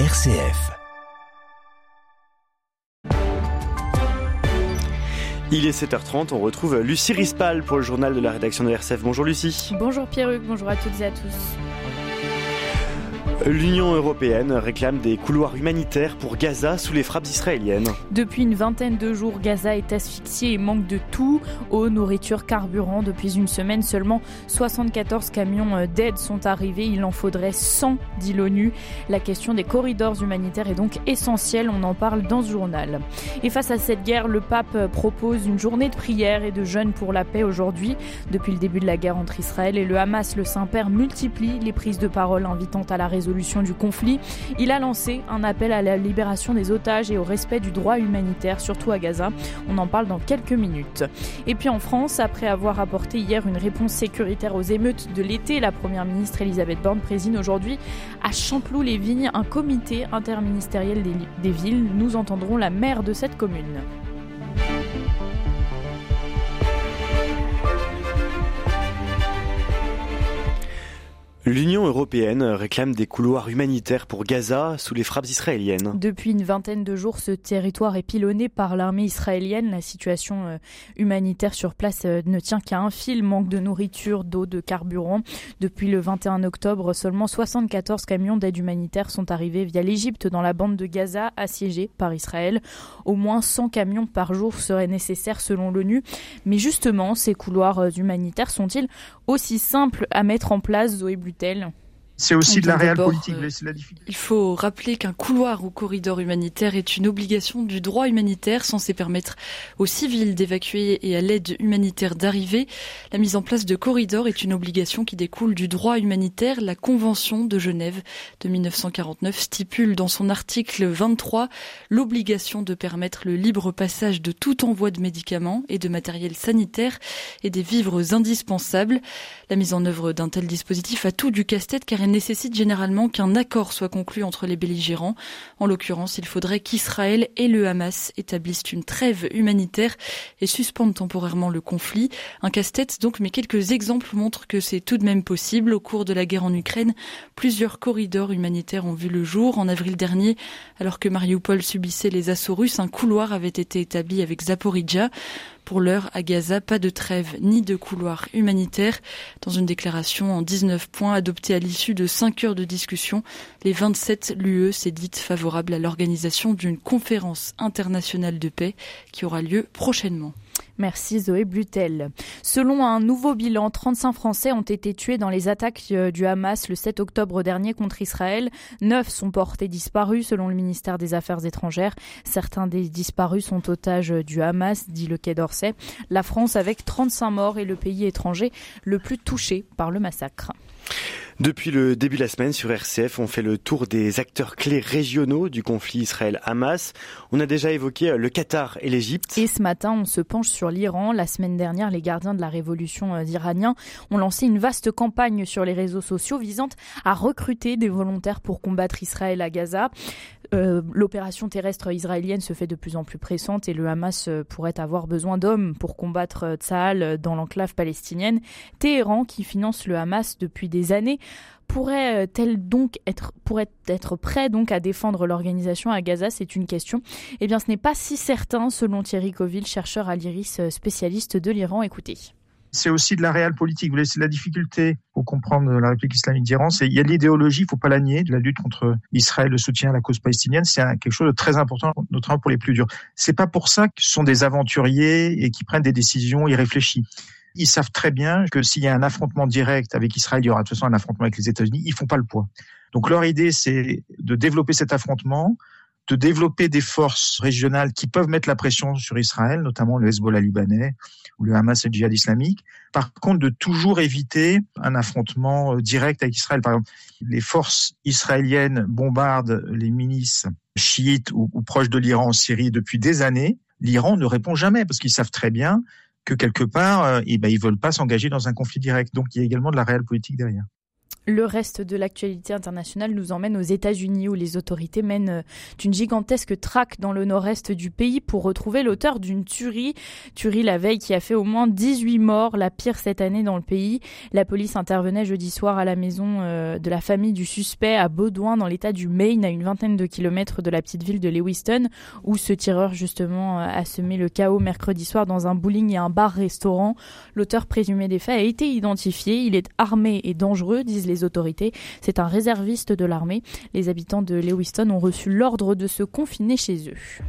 RCF. Il est 7h30, on retrouve Lucie Rispal pour le journal de la rédaction de RCF. Bonjour Lucie. Bonjour Pierruc, bonjour à toutes et à tous. L'Union européenne réclame des couloirs humanitaires pour Gaza sous les frappes israéliennes. Depuis une vingtaine de jours, Gaza est asphyxié et manque de tout eau, nourriture, carburant. Depuis une semaine seulement, 74 camions euh, d'aide sont arrivés. Il en faudrait 100, dit l'ONU. La question des corridors humanitaires est donc essentielle. On en parle dans ce journal. Et face à cette guerre, le pape propose une journée de prière et de jeûne pour la paix aujourd'hui. Depuis le début de la guerre entre Israël et le Hamas, le Saint-Père multiplie les prises de parole invitant à la du conflit. Il a lancé un appel à la libération des otages et au respect du droit humanitaire, surtout à Gaza. On en parle dans quelques minutes. Et puis en France, après avoir apporté hier une réponse sécuritaire aux émeutes de l'été, la première ministre Elisabeth Borne préside aujourd'hui à Champloup-les-Vignes un comité interministériel des villes. Nous entendrons la maire de cette commune. L'Union européenne réclame des couloirs humanitaires pour Gaza sous les frappes israéliennes. Depuis une vingtaine de jours, ce territoire est pilonné par l'armée israélienne. La situation euh, humanitaire sur place euh, ne tient qu'à un fil, manque de nourriture, d'eau, de carburant. Depuis le 21 octobre, seulement 74 camions d'aide humanitaire sont arrivés via l'Égypte dans la bande de Gaza assiégée par Israël. Au moins 100 camions par jour seraient nécessaires selon l'ONU. Mais justement, ces couloirs euh, humanitaires sont-ils aussi simples à mettre en place, Zoé tutelle c'est aussi de la réelle politique. Euh, la il faut rappeler qu'un couloir ou corridor humanitaire est une obligation du droit humanitaire censé permettre aux civils d'évacuer et à l'aide humanitaire d'arriver. La mise en place de corridors est une obligation qui découle du droit humanitaire. La Convention de Genève de 1949 stipule dans son article 23 l'obligation de permettre le libre passage de tout envoi de médicaments et de matériel sanitaire et des vivres indispensables. La mise en œuvre d'un tel dispositif a tout du casse-tête car elle nécessite généralement qu'un accord soit conclu entre les belligérants. En l'occurrence, il faudrait qu'Israël et le Hamas établissent une trêve humanitaire et suspendent temporairement le conflit. Un casse-tête donc, mais quelques exemples montrent que c'est tout de même possible. Au cours de la guerre en Ukraine, plusieurs corridors humanitaires ont vu le jour. En avril dernier, alors que Mariupol subissait les assauts russes, un couloir avait été établi avec Zaporizhia. Pour l'heure, à Gaza, pas de trêve ni de couloir humanitaire. Dans une déclaration en 19 points adoptée à l'issue de 5 heures de discussion, les 27 l'UE s'est dite favorable à l'organisation d'une conférence internationale de paix qui aura lieu prochainement. Merci Zoé Blutel. Selon un nouveau bilan, 35 Français ont été tués dans les attaques euh, du Hamas le 7 octobre dernier contre Israël. Neuf sont portés disparus selon le ministère des Affaires étrangères. Certains des disparus sont otages du Hamas, dit le Quai d'Orsay. La France avec 35 morts est le pays étranger le plus touché par le massacre. Depuis le début de la semaine sur RCF, on fait le tour des acteurs clés régionaux du conflit Israël-Hamas. On a déjà évoqué le Qatar et l'Égypte. Et ce matin, on se penche sur l'Iran. La semaine dernière, les gardiens de la révolution euh, iranienne ont lancé une vaste campagne sur les réseaux sociaux visant à recruter des volontaires pour combattre Israël à Gaza. Euh, l'opération terrestre israélienne se fait de plus en plus pressante et le Hamas euh, pourrait avoir besoin d'hommes pour combattre Tsahal dans l'enclave palestinienne. Téhéran, qui finance le Hamas depuis des années, pourrait-elle donc être, pourrait être prêt donc à défendre l'organisation à Gaza C'est une question. Eh bien, ce n'est pas si certain, selon Thierry Coville, chercheur à l'IRIS, spécialiste de l'Iran. Écoutez c'est aussi de la réelle politique. Vous c'est la difficulté pour comprendre la République islamique d'Iran. C'est il y a l'idéologie, il faut pas la nier, de la lutte contre Israël, le soutien à la cause palestinienne. C'est quelque chose de très important, notamment pour les plus durs. C'est pas pour ça que ce sont des aventuriers et qui prennent des décisions irréfléchies ils savent très bien que s'il y a un affrontement direct avec Israël, il y aura de toute façon un affrontement avec les États-Unis. Ils font pas le poids. Donc leur idée, c'est de développer cet affrontement, de développer des forces régionales qui peuvent mettre la pression sur Israël, notamment le Hezbollah libanais ou le Hamas et le djihad islamique. Par contre, de toujours éviter un affrontement euh, direct avec Israël. Par exemple, les forces israéliennes bombardent les milices chiites ou, proches de l'Iran en Syrie depuis des années. L'Iran ne répond jamais parce qu'ils savent très bien que quelque part, euh, eh ben, ils veulent pas s'engager dans un conflit direct. Donc il y a également de la réelle politique derrière. Le reste de l'actualité internationale nous emmène aux États-Unis où les autorités mènent euh, une gigantesque traque dans le nord-est du pays pour retrouver l'auteur d'une tuerie. Tuerie la veille qui a fait au moins 18 morts, la pire cette année dans le pays. La police intervenait jeudi soir à la maison euh, de la famille du suspect à Baudouin dans l'état du Maine à une vingtaine de kilomètres de la petite ville de Lewiston où ce tireur justement euh, a semé le chaos mercredi soir dans un bowling et un bar-restaurant. L'auteur présumé des faits a été identifié. Il est armé et dangereux, les autorités. C'est un réserviste de l'armée. Les habitants de Lewiston ont reçu l'ordre de se confiner chez eux.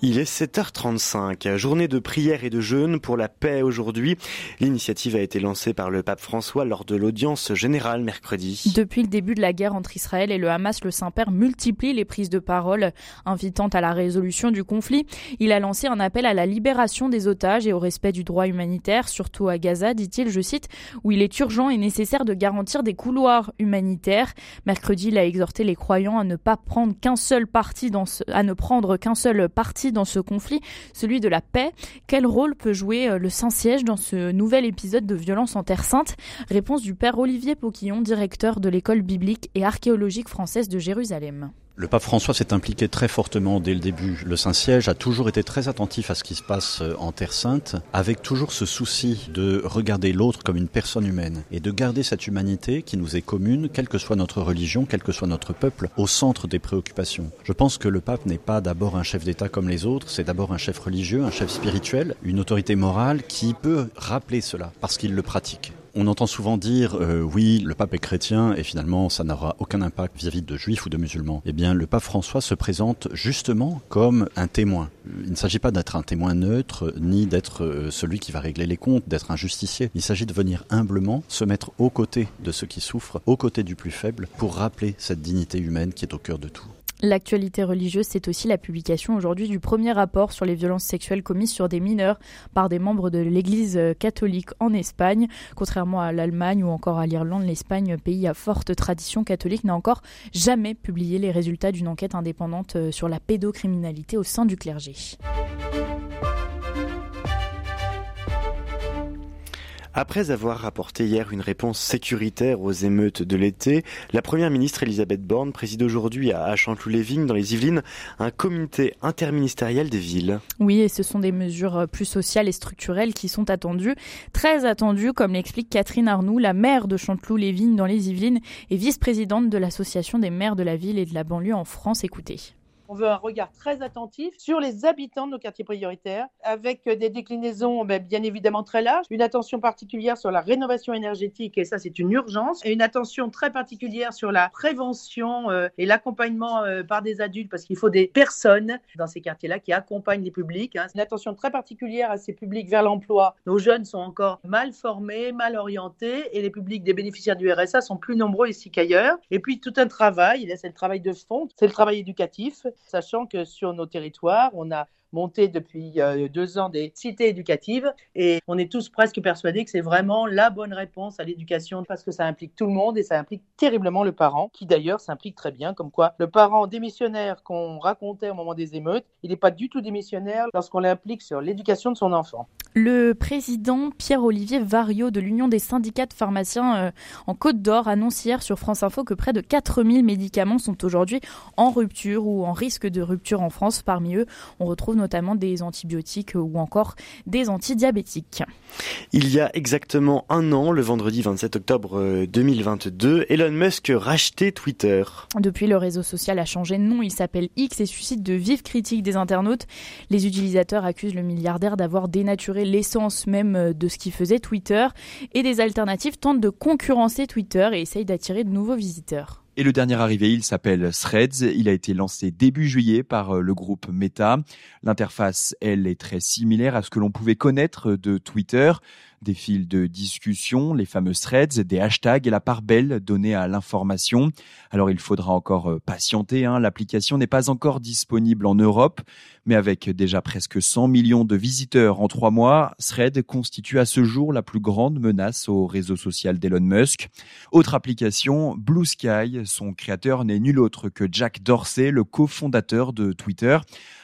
Il est 7h35, journée de prière et de jeûne pour la paix aujourd'hui. L'initiative a été lancée par le pape François lors de l'audience générale mercredi. Depuis le début de la guerre entre Israël et le Hamas, le Saint-Père multiplie les prises de parole invitant à la résolution du conflit. Il a lancé un appel à la libération des otages et au respect du droit humanitaire, surtout à Gaza, dit-il, je cite, où il est urgent et nécessaire de garantir des couloirs humanitaires. Mercredi, il a exhorté les croyants à ne pas prendre qu'un seul parti dans ce, à ne prendre qu'un seul parti dans ce conflit, celui de la paix. Quel rôle peut jouer euh, le Saint-Siège dans ce nouvel épisode de violence en Terre Sainte? Réponse du père Olivier Poquillon, directeur de l'école biblique et archéologique française de Jérusalem. Le pape François s'est impliqué très fortement dès le début. Le Saint-Siège a toujours été très attentif à ce qui se passe euh, en Terre Sainte, avec toujours ce souci de regarder l'autre comme une personne humaine et de garder cette humanité qui nous est commune, quelle que soit notre religion, quel que soit notre peuple, au centre des préoccupations. Je pense que le pape n'est pas d'abord un chef d'État comme les autres, c'est d'abord un chef religieux, un chef spirituel, une autorité morale qui peut rappeler cela parce qu'il le pratique. On entend souvent dire euh, oui, le pape est chrétien et finalement ça n'aura aucun impact vis-à-vis de juifs ou de musulmans. Eh bien, le pape François se présente justement comme un témoin. Il ne s'agit pas d'être un témoin neutre ni d'être euh, celui qui va régler les comptes, d'être un justicier. Il s'agit de venir humblement se mettre aux côtés de ceux qui souffrent, aux côtés du plus faible, pour rappeler cette dignité humaine qui est au cœur de tout. L'actualité religieuse, c'est aussi la publication aujourd'hui du premier rapport sur les violences sexuelles commises sur des mineurs par des membres de l'Église catholique en Espagne. Contrairement à l'Allemagne ou encore à l'Irlande, l'Espagne, pays à forte tradition catholique, n'a encore jamais publié les résultats d'une enquête indépendante sur la pédocriminalité au sein du clergé. Après avoir apporté hier une réponse sécuritaire aux émeutes de l'été, la première ministre Elisabeth Borne préside aujourd'hui à Chanteloup-les-Vignes, dans les Yvelines, un comité interministériel des villes. Oui, et ce sont des mesures plus sociales et structurelles qui sont attendues, très attendues, comme l'explique Catherine Arnoux, la maire de Chanteloup-les-Vignes dans les Yvelines et vice-présidente de l'association des maires de la ville et de la banlieue en France. Écoutez. On veut un regard très attentif sur les habitants de nos quartiers prioritaires, avec des déclinaisons ben, bien évidemment très larges, une attention particulière sur la rénovation énergétique, et ça c'est une urgence, et une attention très particulière sur la prévention euh, et l'accompagnement euh, par des adultes, parce qu'il faut des personnes dans ces quartiers-là qui accompagnent les publics. Hein. Une attention très particulière à ces publics vers l'emploi. Nos jeunes sont encore mal formés, mal orientés, et les publics des bénéficiaires du RSA sont plus nombreux ici qu'ailleurs. Et puis tout un travail, c'est le travail de fond, c'est le travail éducatif sachant que sur nos territoires, on a monté depuis euh, deux ans des cités éducatives et on est tous presque persuadés que c'est vraiment la bonne réponse à l'éducation parce que ça implique tout le monde et ça implique terriblement le parent qui d'ailleurs s'implique très bien comme quoi le parent démissionnaire qu'on racontait au moment des émeutes, il n'est pas du tout démissionnaire lorsqu'on l'implique sur l'éducation de son enfant. Le président Pierre-Olivier Vario de l'Union des syndicats de pharmaciens euh, en Côte d'Or annonce hier sur France Info que près de 4000 médicaments sont aujourd'hui en rupture ou en risque de rupture en France. Parmi eux, on retrouve notamment des antibiotiques ou encore des antidiabétiques. Il y a exactement un an, le vendredi 27 octobre 2022, euh, Elon Musk rachetait Twitter. Depuis, le réseau social a changé de nom. Il s'appelle X et suscite de vives critiques des internautes. Les utilisateurs accusent le milliardaire d'avoir dénaturé l'essence même euh, de ce qui faisait Twitter et des alternatives tentent de concurrencer Twitter et essayent d'attirer de nouveaux visiteurs. Et le dernier arrivé, il s'appelle Threads. Il a été lancé début juillet par euh, le groupe Meta. L'interface, elle, est très similaire à ce que l'on pouvait connaître de Twitter des fils de discussion, les fameux threads, des hashtags et la part belle donnée à l'information. Alors il faudra encore euh, patienter, hein. l'application n'est pas encore disponible en Europe, mais avec déjà presque 100 millions de visiteurs en trois mois, Thread constitue à ce jour la plus grande menace au réseau social d'Elon Musk. Autre application, Blue Sky, son créateur n'est nul autre que Jack Dorsey, le cofondateur de Twitter.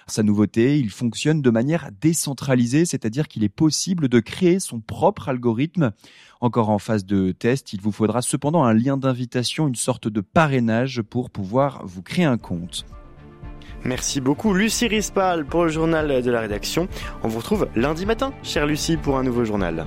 Sa nouveauté, il fonctionne de manière décentralisée, c'est-à-dire qu'il est possible de créer son propre algorithme. Encore en phase de test, il vous faudra cependant un lien d'invitation, une sorte de parrainage pour pouvoir vous créer un compte. Merci beaucoup Lucie Rispal pour le journal de la rédaction. On vous retrouve lundi matin, chère Lucie, pour un nouveau journal.